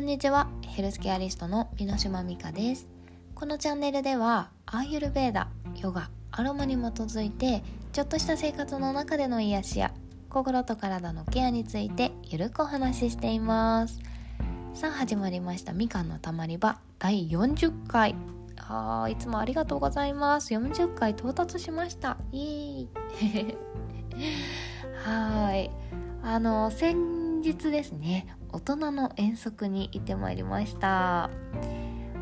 こんにちは。ヘルスケアリストの箕島美香です。このチャンネルではアーユルベーダヨガアロマに基づいてちょっとした生活の中での癒しや心と体のケアについてゆるくお話ししています。さあ始まりました。みかんのたまり場第40回。あーいつもありがとうございます。40回到達しました。イエーイ。はい。あの先日ですね大人の遠足に行ってまいりました。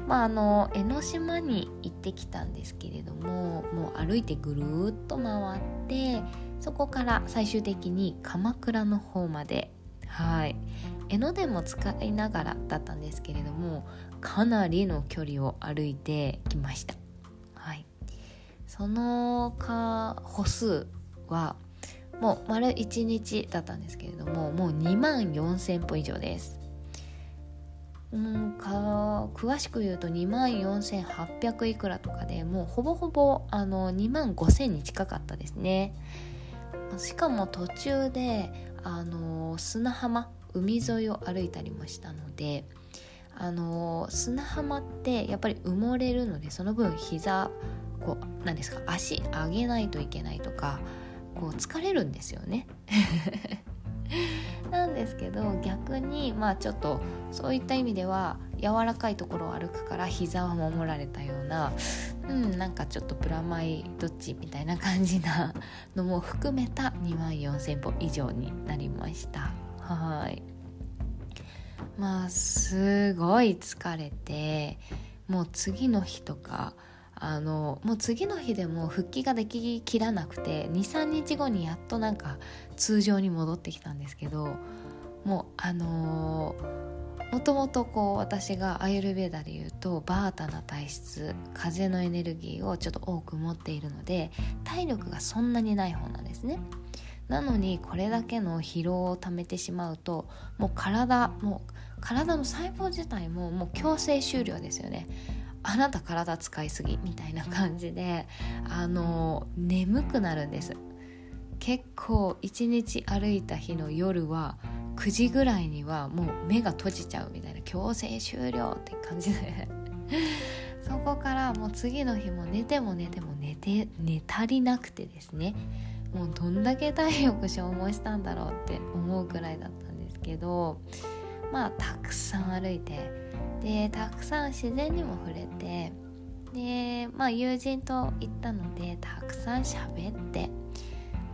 まああの江ノ島に行ってきたんですけれどももう歩いてぐるっと回ってそこから最終的に鎌倉の方まで。はい。江ノ電も使いながらだったんですけれどもかなりの距離を歩いてきました。はい。そのか歩数はもう丸1日だったんですけれどももう2万4,000歩以上です。うんか詳しく言うと2万4800いくらとかでもうほぼほぼあの2万5,000に近かったですね。しかも途中であの砂浜海沿いを歩いたりもしたのであの砂浜ってやっぱり埋もれるのでその分膝こう何ですか足上げないといけないとかこう疲れるんですよね。なんですけど逆にまあちょっとそういった意味では柔らかいところを歩くから膝は守られたようなうんなんかちょっとプラマイどっちみたいな感じなのも含めた2万4,000歩以上になりました。はい。まあすごい疲れてもう次の日とかあのもう次の日でも復帰ができきらなくて23日後にやっとなんか通常に戻ってきたんですけどもうあのー、もともとこう私がアイルベーダで言うとバータな体質風のエネルギーをちょっと多く持っているので体力がそんなにない方なんですね。なのにこれだけの疲労をためてしまうともう体もう体の細胞自体ももう強制終了ですよね。あなた体使いすぎみたいな感じであの眠くなるんです。結構一日歩いた日の夜は9時ぐらいにはもう目が閉じちゃうみたいな強制終了って感じで。そこからもう次の日も寝ても寝ても寝て寝足りなくてですね。もうどんだけ体力消耗したんだろうって思うくらいだったんですけどまあたくさん歩いてでたくさん自然にも触れてでまあ友人と行ったのでたくさん喋って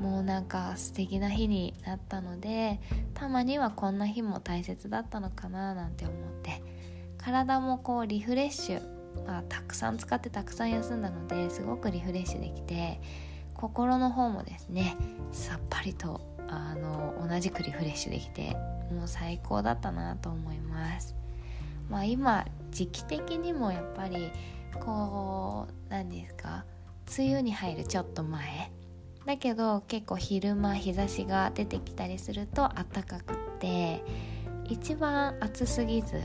もうなんか素敵な日になったのでたまにはこんな日も大切だったのかななんて思って体もこうリフレッシュ、まあ、たくさん使ってたくさん休んだのですごくリフレッシュできて心の方もですねさっぱりとあの同じくリフレッシュできてもう最高だったなと思います。まあ、今時期的にもやっぱりこう何ですか梅雨に入るちょっと前だけど結構昼間日差しが出てきたりすると暖かくって一番暑すぎず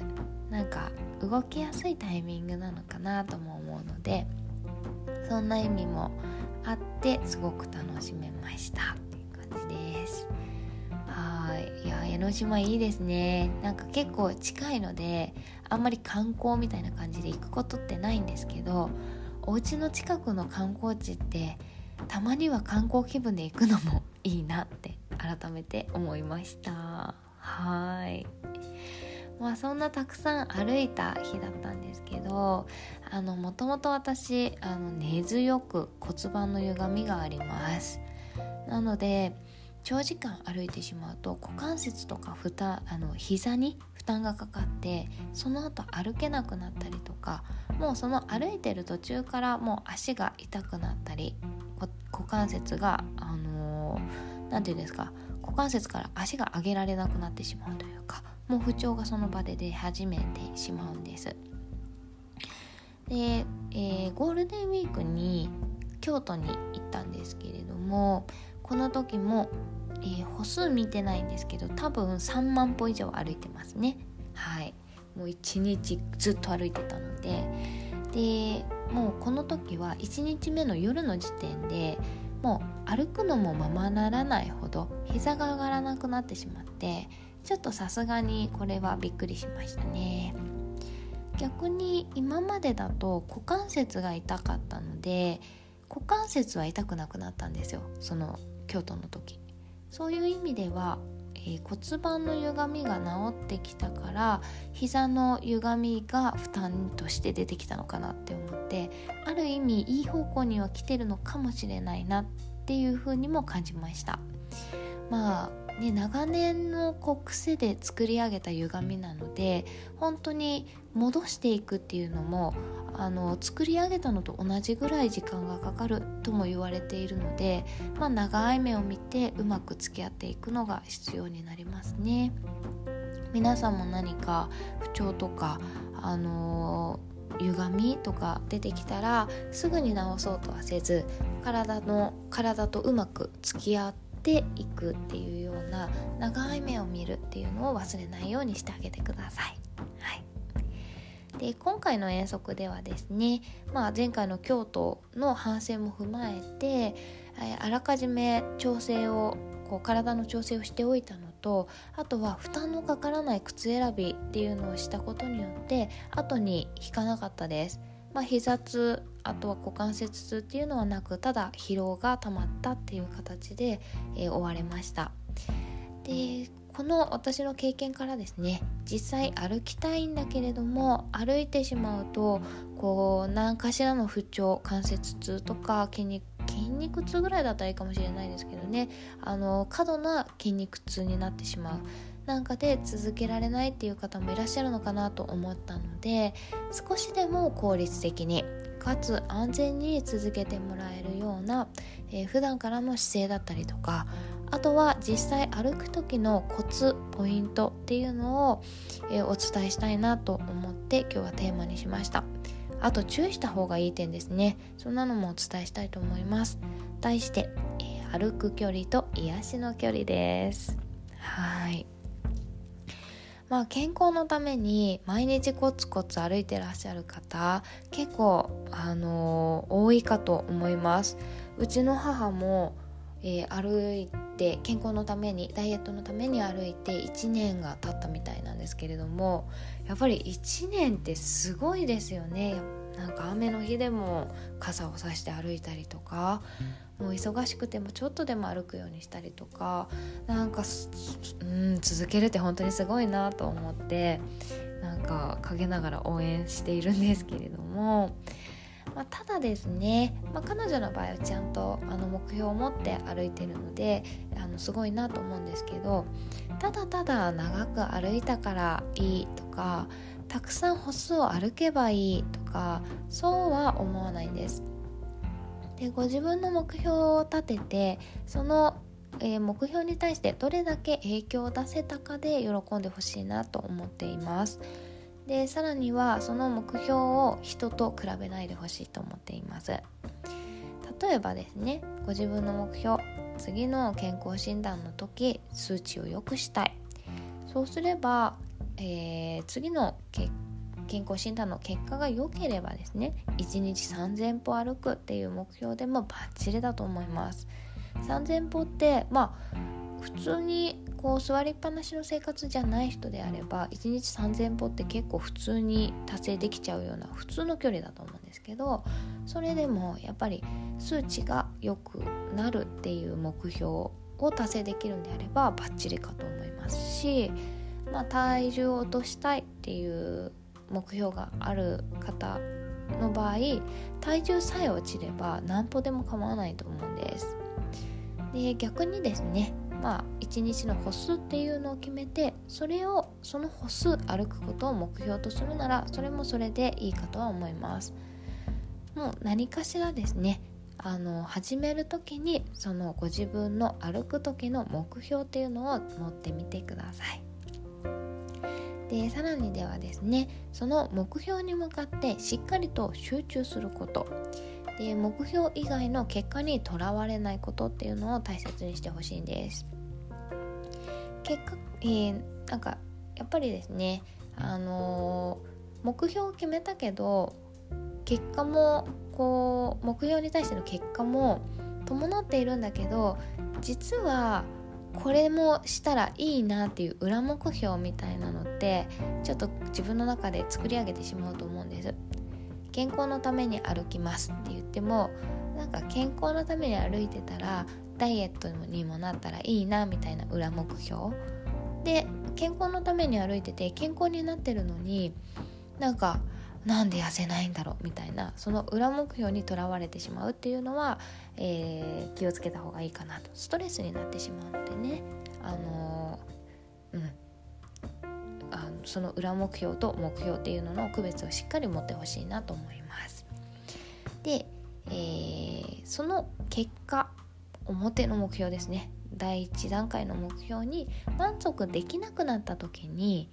なんか動きやすいタイミングなのかなとも思うのでそんな意味もあってすごく楽しめましたっていう感じです。はい。いや江ノ島いいですね。なんか結構近いのであんまり観光みたいな感じで行くことってないんですけどお家の近くの観光地ってたまには観光気分で行くのもいいなって改めて思いました。はい。まあそんなたくさん歩いた日だったんですけどあのもともと私あの根強く骨盤の歪みがあります。なので長時間歩いてしまうと股関節とかふたあの膝に負担がかかってその後歩けなくなったりとかもうその歩いてる途中からもう足が痛くなったり股関節があの何、ー、て言うんですか股関節から足が上げられなくなってしまうというかもう不調がその場で出始めてしまうんです。で、えー、ゴールデンウィークに京都に行ったんですけれどもこの時も、えー、歩数見てないんですけど多分3万歩以上歩いてますね。はい。もう1日ずっと歩いてたので。でもうこの時は1日目の夜の時点でもう歩くのもままならないほど膝が上がらなくなってしまってちょっとさすがにこれはびっくりしましたね。逆に今までだと股関節が痛かったので股関節は痛くなくなったんですよ。その京都の時。そういう意味では、えー、骨盤の歪みが治ってきたから膝の歪みが負担として出てきたのかなって思ってある意味いい方向には来てるのかもしれないなっていうふうにも感じました。まあね、長年のこう癖で作り上げた歪みなので本当に戻していくっていうのもあの作り上げたのと同じぐらい時間がかかるとも言われているので、まあ、長い目を見てうまく付き合っていくのが必要になりますね。皆さんも何か不調とかあの歪みとか出てきたらすぐに治そうとはせず体の体とうまく付き合ってていくっていうような長い目を見るっていうのを忘れないようにしてあげてください。はい、で今回の遠足ではですね、まあ、前回の京都の反省も踏まえてあらかじめ調整をこう体の調整をしておいたのとあとは負担のかからない靴選びっていうのをしたことによって後に引かなかったです。まあ、膝痛あとは股関節痛っていうのはなくただ疲労が溜まったっていう形で、えー、終われました。でこの私の経験からですね実際歩きたいんだけれども歩いてしまうとこう何かしらの不調関節痛とか筋肉筋肉痛ぐらいだったらいいかもしれないですけどねあの過度な筋肉痛になってしまう。なんかで続けられないっていう方もいらっしゃるのかなと思ったので少しでも効率的にかつ安全に続けてもらえるような、えー、普段からの姿勢だったりとかあとは実際歩く時のコツポイントっていうのを、えー、お伝えしたいなと思って今日はテーマにしました。あと注意した方がいい点ですね。そんなのもお伝えしたいと思います。題して、え、歩く距離と癒しの距離です。はい。まあ、健康のために毎日コツコツ歩いてらっしゃる方結構、あのー、多いかと思います。うちの母も、えー、歩いて健康のためにダイエットのために歩いて1年が経ったみたいなんですけれどもやっぱり1年ってすごいですよね。なんか雨の日でも傘をさして歩いたりとかもう忙しくてもちょっとでも歩くようにしたりとかなんかうん続けるって本当にすごいなと思ってなんか陰ながら応援しているんですけれども、まあ、ただですね、まあ、彼女の場合はちゃんとあの目標を持って歩いてるのであのすごいなと思うんですけどただただ長く歩いたからいいとかたくさん歩数を歩けばいいとかそうは思わないんです。でご自分の目標を立ててその、えー、目標に対してどれだけ影響を出せたかで喜んでほしいなと思っています。でさらにはその目標を人と比べないでほしいと思っています。例えばですねご自分の目標次の健康診断の時数値を良くしたい。そうすれば、えー、次の結健康診断の結果が良ければですね1日3000歩歩くっていう目標でもバッチリだと思います。3000歩ってまあ普通にこう座りっぱなしの生活じゃない人であれば1日3000歩って結構普通に達成できちゃうような普通の距離だと思うんですけどそれでもやっぱり数値が良くなるっていう目標を達成できるんであればバッチリかと思いますし、まあ、体重を落としたいっていう目標がある方の場合体重さえ落ちれば何歩でも構わないと思うんです。で逆にですねまあ1日の歩数っていうのを決めてそれをその歩数歩くことを目標とするならそれもそれでいいかとは思います。もう何かしらですねあの始める時にそのご自分の歩く時の目標っていうのを持ってみてください。でさらにではですねその目標に向かってしっかりと集中すること。で目標以外の結果にとらわれないことっていうのを大切にしてほしいんです。結果、えー、なんかやっぱりですねあのー、目標を決めたけど結果もこう目標に対しての結果も伴っているんだけど実はこれもしたらいいなっていう裏目標みたいなのってちょっと自分の中で作り上げてしまうと思うんです。健康のために歩きますって言ってもなんか健康のために歩いてたらダイエットにもなったらいいなみたいな裏目標。で健康のために歩いてて健康になってるのになんかなんで痩せないんだろうみたいなその裏目標にとらわれてしまうっていうのは、えー、気をつけた方がいいかなと。ストレスになってしまうのでね。あのー、うん。あのその裏目標と目標っていうのの区別をしっかり持ってほしいなと思います。で、えー、その結果表の目標ですね。第1段階の目標に満足できなくなった時に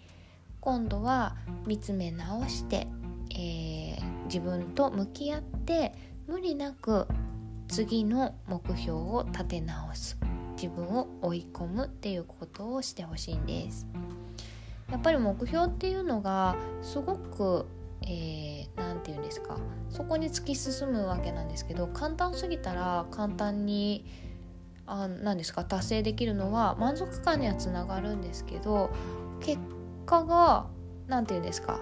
今度は見つめ直してえー、自分と向き合って無理なく次の目標を立て直す。自分を追い込むっていうことをしてほしいんです。やっぱり目標っていうのがすごく何、えー、て言うんですか。そこに突き進むわけなんですけど簡単すぎたら簡単にあ何ですか達成できるのは満足感にはつながるんですけど結果が何て言うんですか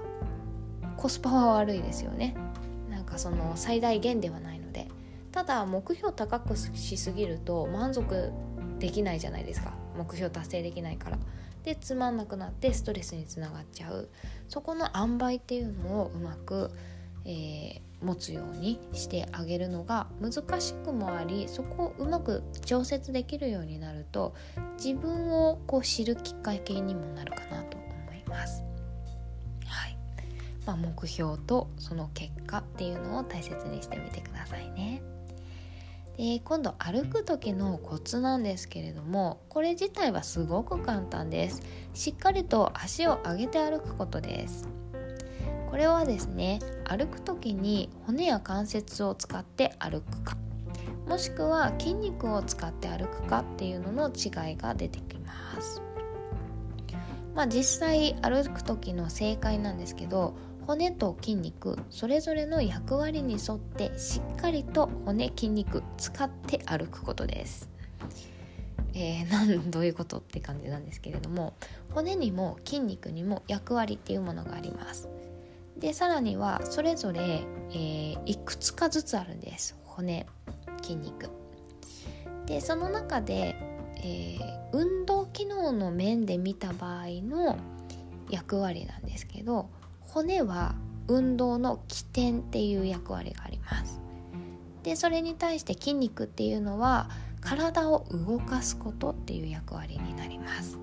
コスパは悪いですよね。なんかその最大限ではないので。ただ目標高くしすぎると満足できないじゃないですか。目標達成できないから。でつまんなくなってストレスにつながっちゃう。そこの塩梅っていうのをうまく、えー、持つようにしてあげるのが難しくもありそこをうまく調節できるようになると自分をこう知るきっかけにもなるかなと思います。まあ、目標とその結果っていうのを大切にしてみてくださいね。で今度歩く時のコツなんですけれどもこれ自体はすごく簡単です。しっかりと足を上げて歩くことです。これはですね歩く時に骨や関節を使って歩くかもしくは筋肉を使って歩くかっていうのの違いが出てきます。まあ実際歩く時の正解なんですけど骨と筋肉それぞれの役割に沿ってしっかりと骨筋肉使って歩くことです。えー、なんどういうことって感じなんですけれども骨にも筋肉にも役割っていうものがあります。でさらにはそれぞれ、えー、いくつかずつあるんです骨筋肉。でその中で、えー、運動機能の面で見た場合の役割なんですけど骨は運動の起点っていう役割があります。でそれに対して筋肉っていうのは体を動かすことっていう役割になります。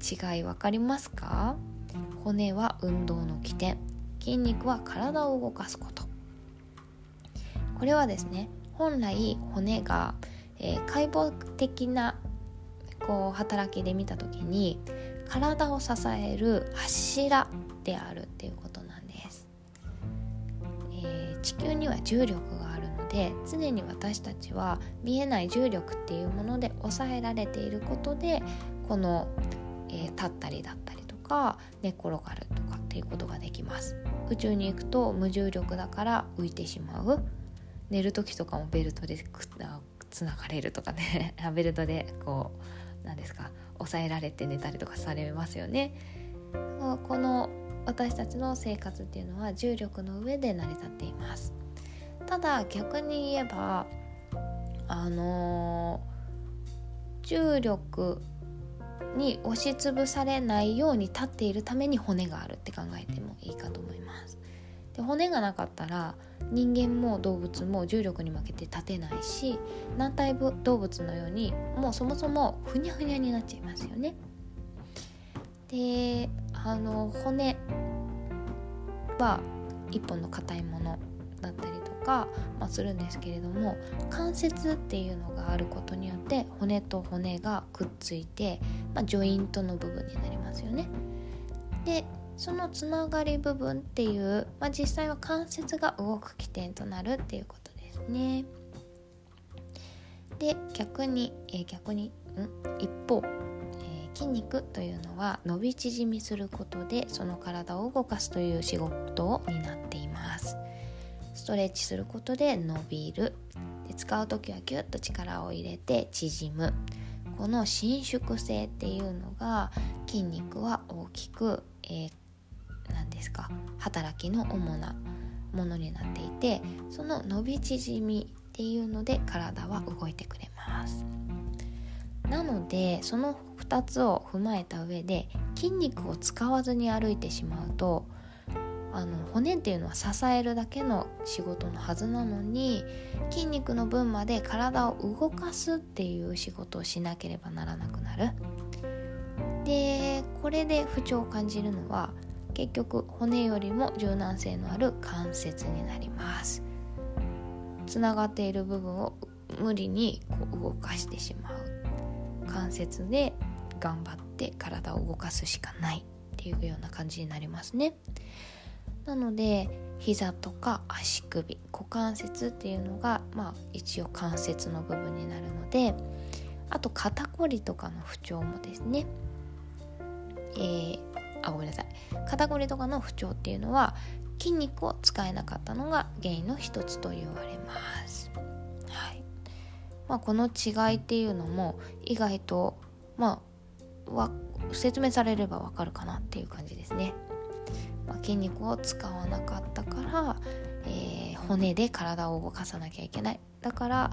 違い分かりますか？骨は運動の起点。筋肉は体を動かすこと。これはですね本来骨が、えー、解剖的なこう働きで見た時に体を支える柱であるっていうことなんです、えー、地球には重力があるので常に私たちは見えない重力っていうもので抑えられていることでこの、えー、立ったりだったりとか寝転がるとかっていうことができます。宇宙に行くと無重力だから浮いてしまう。寝る時とかもベルトでつながれるとかね。ベルトでこう何ですか抑えられて寝たりとかされますよね。この私たちの生活っていうのは重力の上で成り立っています。ただ逆に言えばあのー、重力に押しつぶされないように立っているために骨があるって考えてもいいかと思います。で骨がなかったら人間も動物も重力に負けて立てないし軟体動物のようにもうそもそもふにゃふにゃになっちゃいますよね。であの骨は一本の硬いものだったりとか、まあ、するんですけれども関節っていうのがあることによって骨と骨がくっついて、まあ、ジョイントの部分になりますよね。でそのつながり部分っていう、まあ、実際は関節が動く起点となるっていうことですね。で逆に、えー、逆にん？一方筋肉というのは伸び縮みすることでその体を動かすという仕事を担っています。ストレッチすることで伸びる。で使う時はギュッと力を入れて縮む。この伸縮性っていうのが筋肉は大きく、えー、何ですか？働きの主なものになっていてその伸び縮みっていうので体は動いてくれます。なのでその2つを踏まえた上で筋肉を使わずに歩いてしまうとあの骨っていうのは支えるだけの仕事のはずなのに筋肉の分まで体を動かすっていう仕事をしなければならなくなる。でこれで不調を感じるのは結局骨よりも柔軟性のある関節になります。つながっている部分を無理にこう動かしてしまう。関節で頑張って体を動かすしかないっていうような感じになりますね。なので膝とか足首股関節っていうのがまあ一応関節の部分になるのであと肩こりとかの不調もですね。えー、あごめんなさい。肩こりとかの不調っていうのは筋肉を使えなかったのが原因の一つと言われます。まあ、この違いっていうのも意外とまあ説明されればわかるかなっていう感じですね。まあ、筋肉を使わなかったから、えー、骨で体を動かさなきゃいけないだから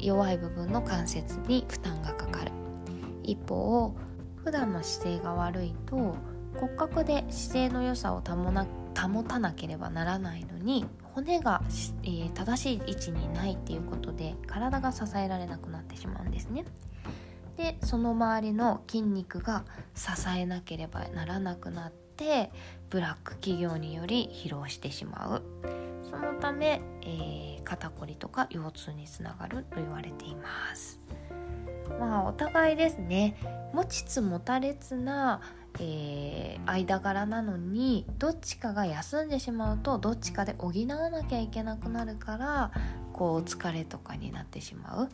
弱い部分の関節に負担がかかる一方普段の姿勢が悪いと骨格で姿勢の良さを保たなければならないのに骨が、えー、正しい位置にないっていうことで体が支えられなくなってしまうんですね。でその周りの筋肉が支えなければならなくなってブラック企業により疲労してしまう。そのため、えー、肩こりとか腰痛につながると言われています。まあお互いですね。持ちつ持たれつなえー、間柄なのにどっちかが休んでしまうとどっちかで補わなきゃいけなくなるからこう疲れとかになってしまう。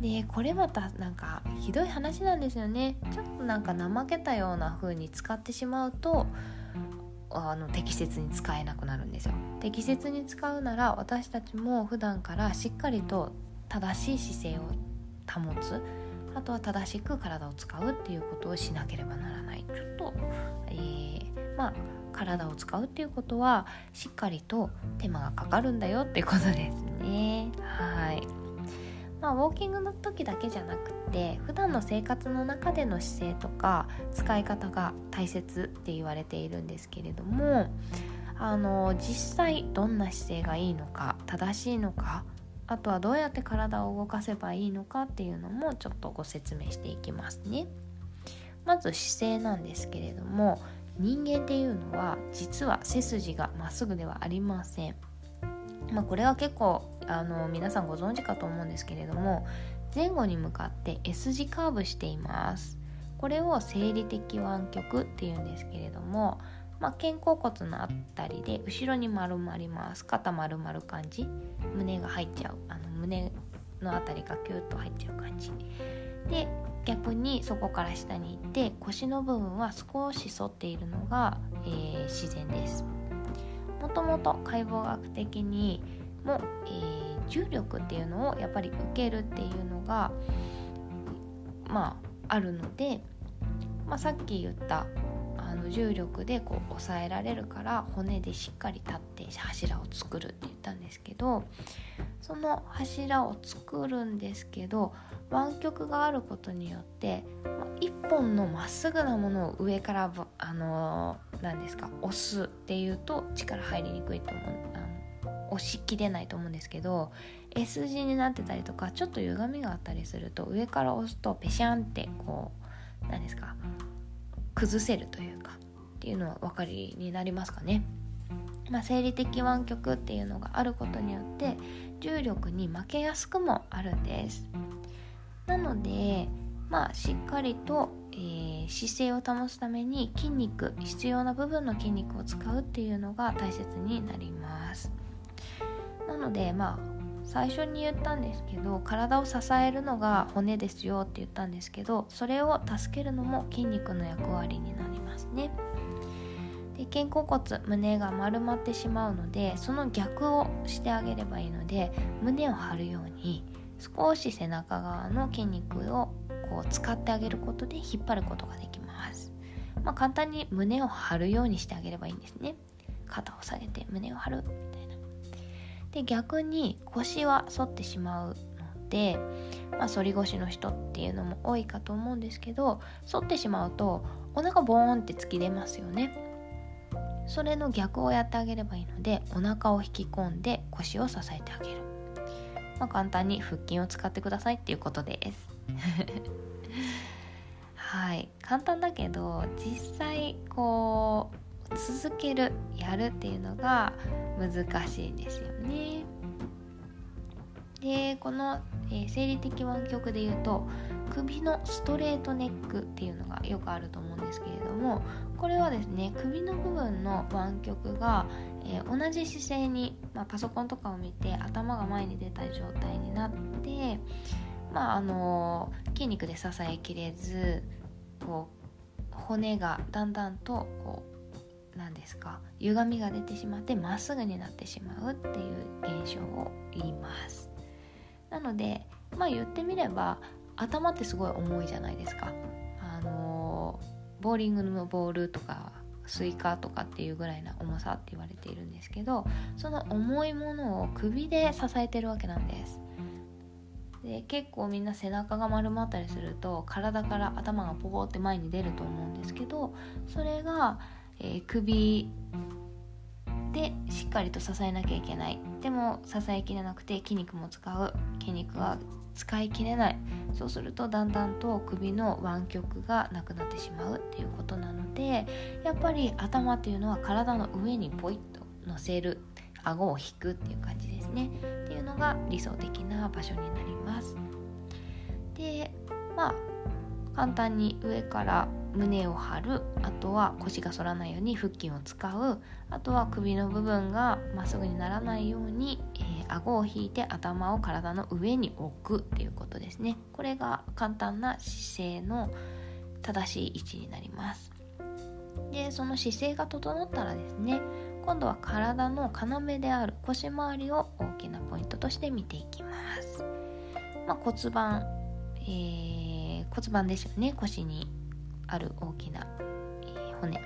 でこれまたなんかひどい話なんですよね。ちょっとなんか怠けたような風に使ってしまうとあの適切に使えなくなるんですよ。適切に使うなら私たちも普段からしっかりと正しい姿勢を保つ。あとは正しく体を使うっていうことをしなければならない。ちょっと、えー、まあ体を使うっていうことはしっかりと手間がかかるんだよっていうことですね。はい。まあウォーキングの時だけじゃなくて普段の生活の中での姿勢とか使い方が大切って言われているんですけれどもあの実際どんな姿勢がいいのか正しいのかあとはどうやって体を動かせばいいのかっていうのもちょっとご説明していきますね。まず姿勢なんですけれども人間っていうのは実は背筋がまっすぐではありません。まあ、これは結構あの皆さんご存知かと思うんですけれども前後に向かって S 字カーブしています。これを生理的湾曲っていうんですけれどもまあ、肩甲骨のあたりで後ろに丸まります。肩丸まる感じ。胸が入っちゃう。あの胸のあたりがキュッと入っちゃう感じ。で逆にそこから下に行って腰の部分は少し反っているのが、えー、自然です。もともと解剖学的にも、えー、重力っていうのをやっぱり受けるっていうのがまああるので、まあ、さっき言ったの重力でこう抑えられるから骨でしっかり立って柱を作るって言ったんですけどその柱を作るんですけど湾曲があることによって、ま一本のまっすぐなものを上からあの何ですか押すっていうと力入りにくいと思うあの押しきれないと思うんですけど S 字になってたりとかちょっと歪みがあったりすると上から押すとペシャンってこう何ですか崩せるというかっていうのは分かりになりますかね。まあ、生理的湾曲っていうのがあることによって重力に負けやすくもあるんです。なのでまあしっかりと、えー、姿勢を保つために筋肉必要な部分の筋肉を使うっていうのが大切になります。なのでまあ最初に言ったんですけど体を支えるのが骨ですよって言ったんですけどそれを助けるのも筋肉の役割になりますね。で肩甲骨胸が丸まってしまうのでその逆をしてあげればいいので胸を張るように少し背中側の筋肉をこう使ってあげることで引っ張ることができます。まあ簡単に胸を張るようにしてあげればいいんですね。肩を下げて胸を張る。で逆に腰は反ってしまうのでまあ反り腰の人っていうのも多いかと思うんですけど反ってしまうとお腹ボーンって突き出ますよね。それの逆をやってあげればいいのでお腹を引き込んで腰を支えてあげる、まあ、簡単に腹筋を使ってくださいっていうことです。はい。簡単だけど実際こう続けるやるっていうのが難しいんですよね。でこの、えー、生理的湾曲でいうと首のストレートネックっていうのがよくあると思うんですけれどもこれはですね首の部分の湾曲が、えー、同じ姿勢に、まあ、パソコンとかを見て頭が前に出た状態になってまああの筋肉で支えきれずこう骨がだんだんとこう何ですか？歪みが出てしまってまっすぐになってしまうっていう現象を言います。なのでまあ言ってみれば頭ってすごい重いじゃないですか。あのボーリングのボールとかスイカとかっていうぐらいな重さって言われているんですけどその重いものを首で支えてるわけなんです。で結構みんな背中が丸まったりすると体から頭がポコって前に出ると思うんですけどそれが、えー、首でしっかりと支えなきゃいけない。でも支えきれなくて筋肉も使う。筋肉が使い切れない。そうするとだんだんと首の湾曲がなくなってしまうっていうことなのでやっぱり頭っていうのは体の上にポイッと乗せる。顎を引くっていう感じですね。っていうのが理想的な場所になります。でまあ簡単に上から胸を張るあとは腰が反らないように腹筋を使うあとは首の部分がまっすぐにならないように、えー、顎を引いて頭を体の上に置くっていうことですね。これが簡単な姿勢の正しい位置になります。でその姿勢が整ったらですね今度は体の要である腰回りを大きなポイントとして見ていきます、まあ、骨盤、えー、骨盤ですよね。腰にある大きな、えー、骨。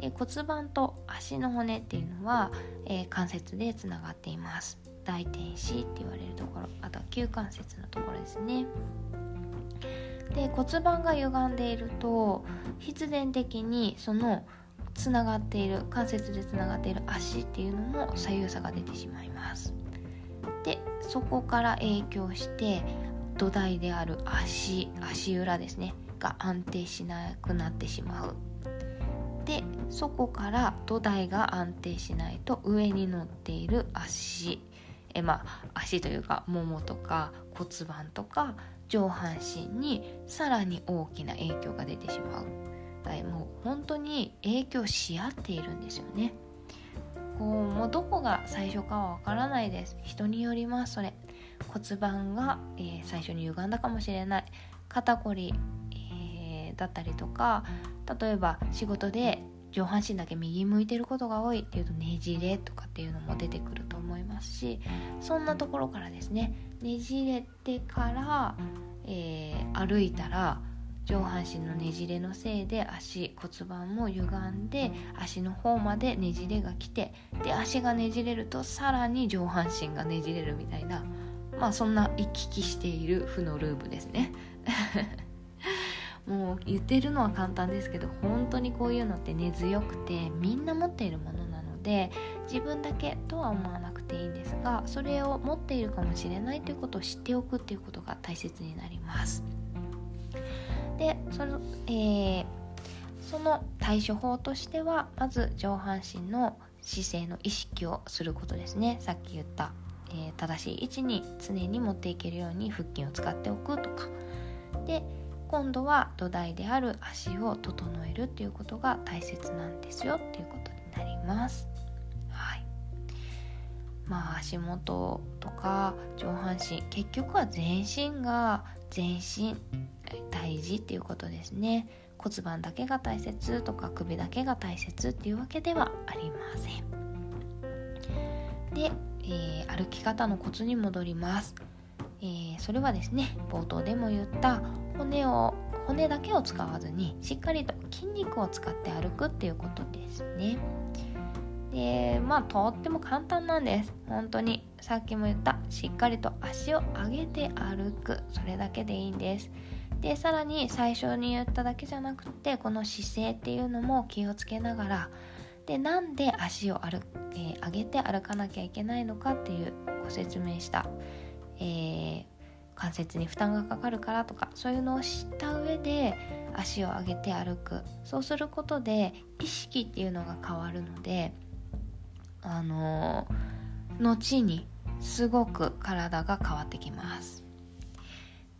で骨盤と足の骨っていうのは、えー、関節でつながっています。大天使って言われるところあとは旧関節のところですね。で骨盤が歪んでいると必然的にそのつながっている関節でつながっている足っていうのも左右差が出てしまいます。でそこから影響して土台である足足裏ですね。が安定しなくなってしまう。でそこから土台が安定しないと上に乗っている足。えまあ足というかももとか骨盤とか上半身にさらに大きな影響が出てしまう。もう本当に影響し合っているんですよね。こうもうどこが最初かはわからないです。人によりますそれ。骨盤が、えー、最初に歪んだかもしれない。肩こりだったりとか例えば仕事で上半身だけ右向いてることが多いっていうとねじれとかっていうのも出てくると思いますしそんなところからですねねじれてから、えー、歩いたら上半身のねじれのせいで足骨盤も歪んで足の方までねじれが来てで足がねじれるとさらに上半身がねじれるみたいなまあそんな行き来している負のループですね。もう言ってるのは簡単ですけど本当にこういうのって根強くてみんな持っているものなので自分だけとは思わなくていいんですがそれを持っているかもしれないということを知っておくっていうことが大切になります。でその,、えー、その対処法としてはまず上半身の姿勢の意識をすることですねさっき言った、えー、正しい位置に常に持っていけるように腹筋を使っておくとかで今度は土台である足を整えるっていうことが大切なんですよっていうことになります。はい、まあ足元とか上半身結局は全身が全身大事っていうことですね。骨盤だけが大切とか首だけが大切っていうわけではありません。で、えー、歩き方のコツに戻ります。えー、それはですね冒頭でも言った骨を骨だけを使わずにしっかりと筋肉を使って歩くっていうことですね。でまあとっても簡単なんです。本当にさっきも言ったしっかりと足を上げて歩く。それだけでいいんです。でさらに最初に言っただけじゃなくてこの姿勢っていうのも気をつけながらでなんで足を歩、えー、上げて歩かなきゃいけないのかっていうご説明した、えー、関節に負担がかかるからとかそういうのを知った上で足を上げて歩く。そうすることで意識っていうのが変わるのであのー、後にすごく体が変わってきます。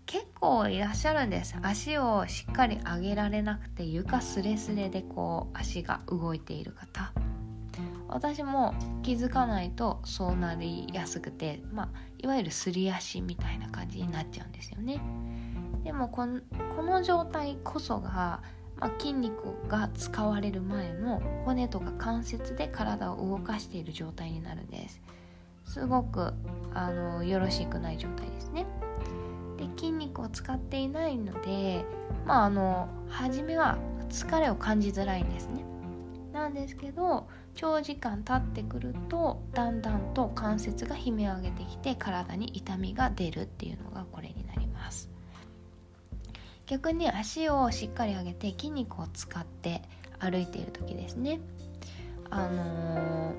結構いらっしゃるんです。足をしっかり上げられなくて床すれすれでこう足が動いている方。私も気づかないとそうなりやすくて、まあ、いわゆるすり足みたいな感じになっちゃうんですよね。でもこの状態こそが、まあ、筋肉が使われる前の骨とか関節で体を動かしている状態になるんです。すごくあのよろしくない状態ですね。で筋肉を使っていないのでまああの初めは疲れを感じづらいんですね。なんですけど長時間経ってくるとだんだんと関節が悲鳴を上げてきて体に痛みが出るっていうのがこれになります。逆に足をしっかり上げて筋肉を使って歩いている時ですね。あの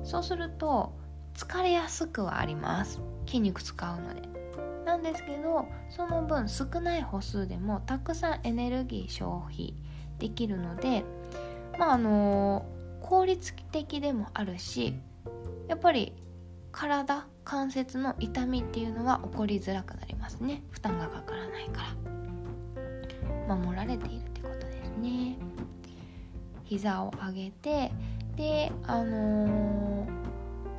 ー、そうすると疲れやすくはあります。筋肉使うので。なんですけどその分少ない歩数でもたくさんエネルギー消費できるのでまああの効率的でもあるしやっぱり体関節の痛みっていうのは起こりづらくなりますね。負担がかからないから。守られているってことですね。膝を上げてであのー、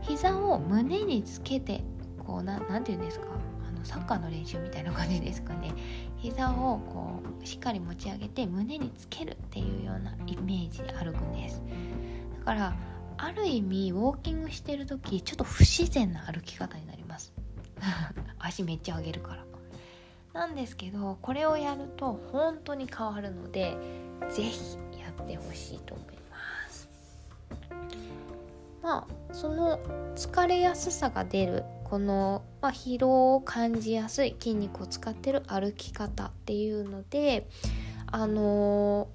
膝を胸につけてこうななんて言うんですか？あのサッカーの練習みたいな感じですかね。膝をこうしっかり持ち上げて胸につけるっていうようなイメージで歩くんです。からある意味ウォーキングしてる時ちょっと不自然な歩き方になります。足めっちゃ上げるから。なんですけどこれをやると本当に変わるので是非やってほしいと思います。まあその疲れやすさが出るこの、まあ、疲労を感じやすい筋肉を使ってる歩き方っていうのであの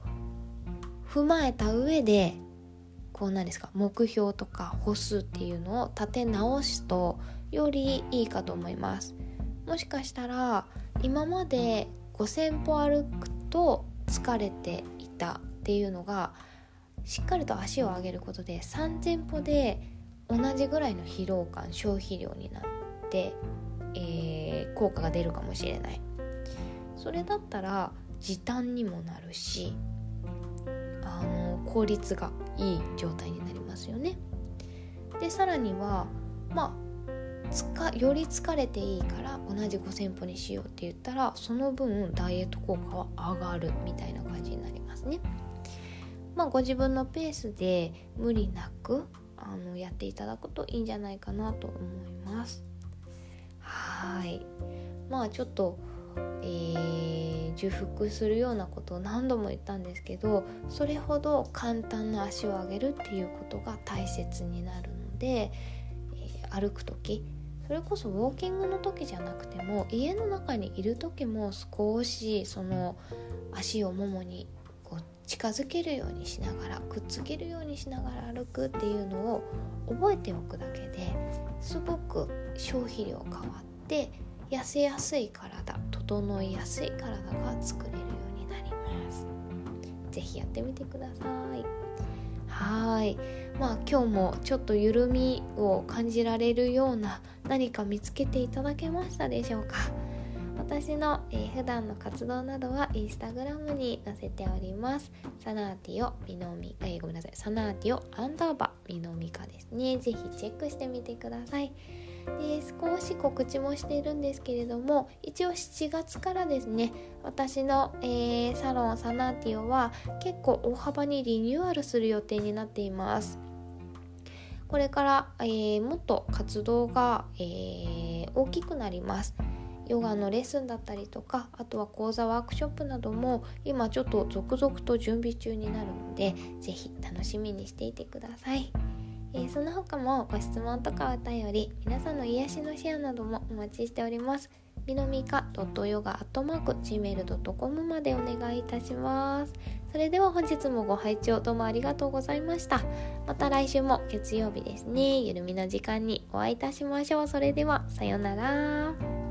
ー、踏まえた上でこうなんですか？目標とか歩数っていうのを立て直すとよりいいかと思います。もしかしたら今まで5,000歩歩くと疲れていたっていうのがしっかりと足を上げることで3,000歩で同じぐらいの疲労感消費量になって、えー、効果が出るかもしれない。それだったら時短にもなるしあの効率がいい状態になりますよね。でさらにはまあつかより疲れていいから同じ5,000歩にしようって言ったらその分ダイエット効果は上がるみたいな感じになりますね。まあ、ご自分のペースで無理なくあのやっていただくといいんじゃないかなと思います。はい。まあちょっとえー、重複するようなことを何度も言ったんですけどそれほど簡単な足を上げるっていうことが大切になるので、えー、歩く時それこそウォーキングの時じゃなくても家の中にいる時も少しその足をももにこう近づけるようにしながらくっつけるようにしながら歩くっていうのを覚えておくだけですごく消費量変わって痩せやすい体整いやすい体が作れるようになります是非やってみてくださいはいまあ今日もちょっと緩みを感じられるような何か見つけていただけましたでしょうか？私の、えー、普段の活動などはインスタグラムに載せております。サナーティオミノミえー、ごめんなさい。サナーティオアンダーバミノミカですね。ぜひチェックしてみてください。で少し告知もしているんですけれども一応7月からですね私の、えー、サロンサナーティオは結構大幅にリニューアルする予定になっていますこれから、えー、もっと活動が、えー、大きくなります。ヨガのレッスンだったりとかあとは講座ワークショップなども今ちょっと続々と準備中になるので是非楽しみにしていてください。えー、その他もご質問とかお便り皆さんの癒しのシェアなどもお待ちしております。みのみか .yoga.gmail.com までお願いいたします。それでは本日もご拝聴どうもありがとうございました。また来週も月曜日ですね、ゆるみの時間にお会いいたしましょう。それでは、さようなら。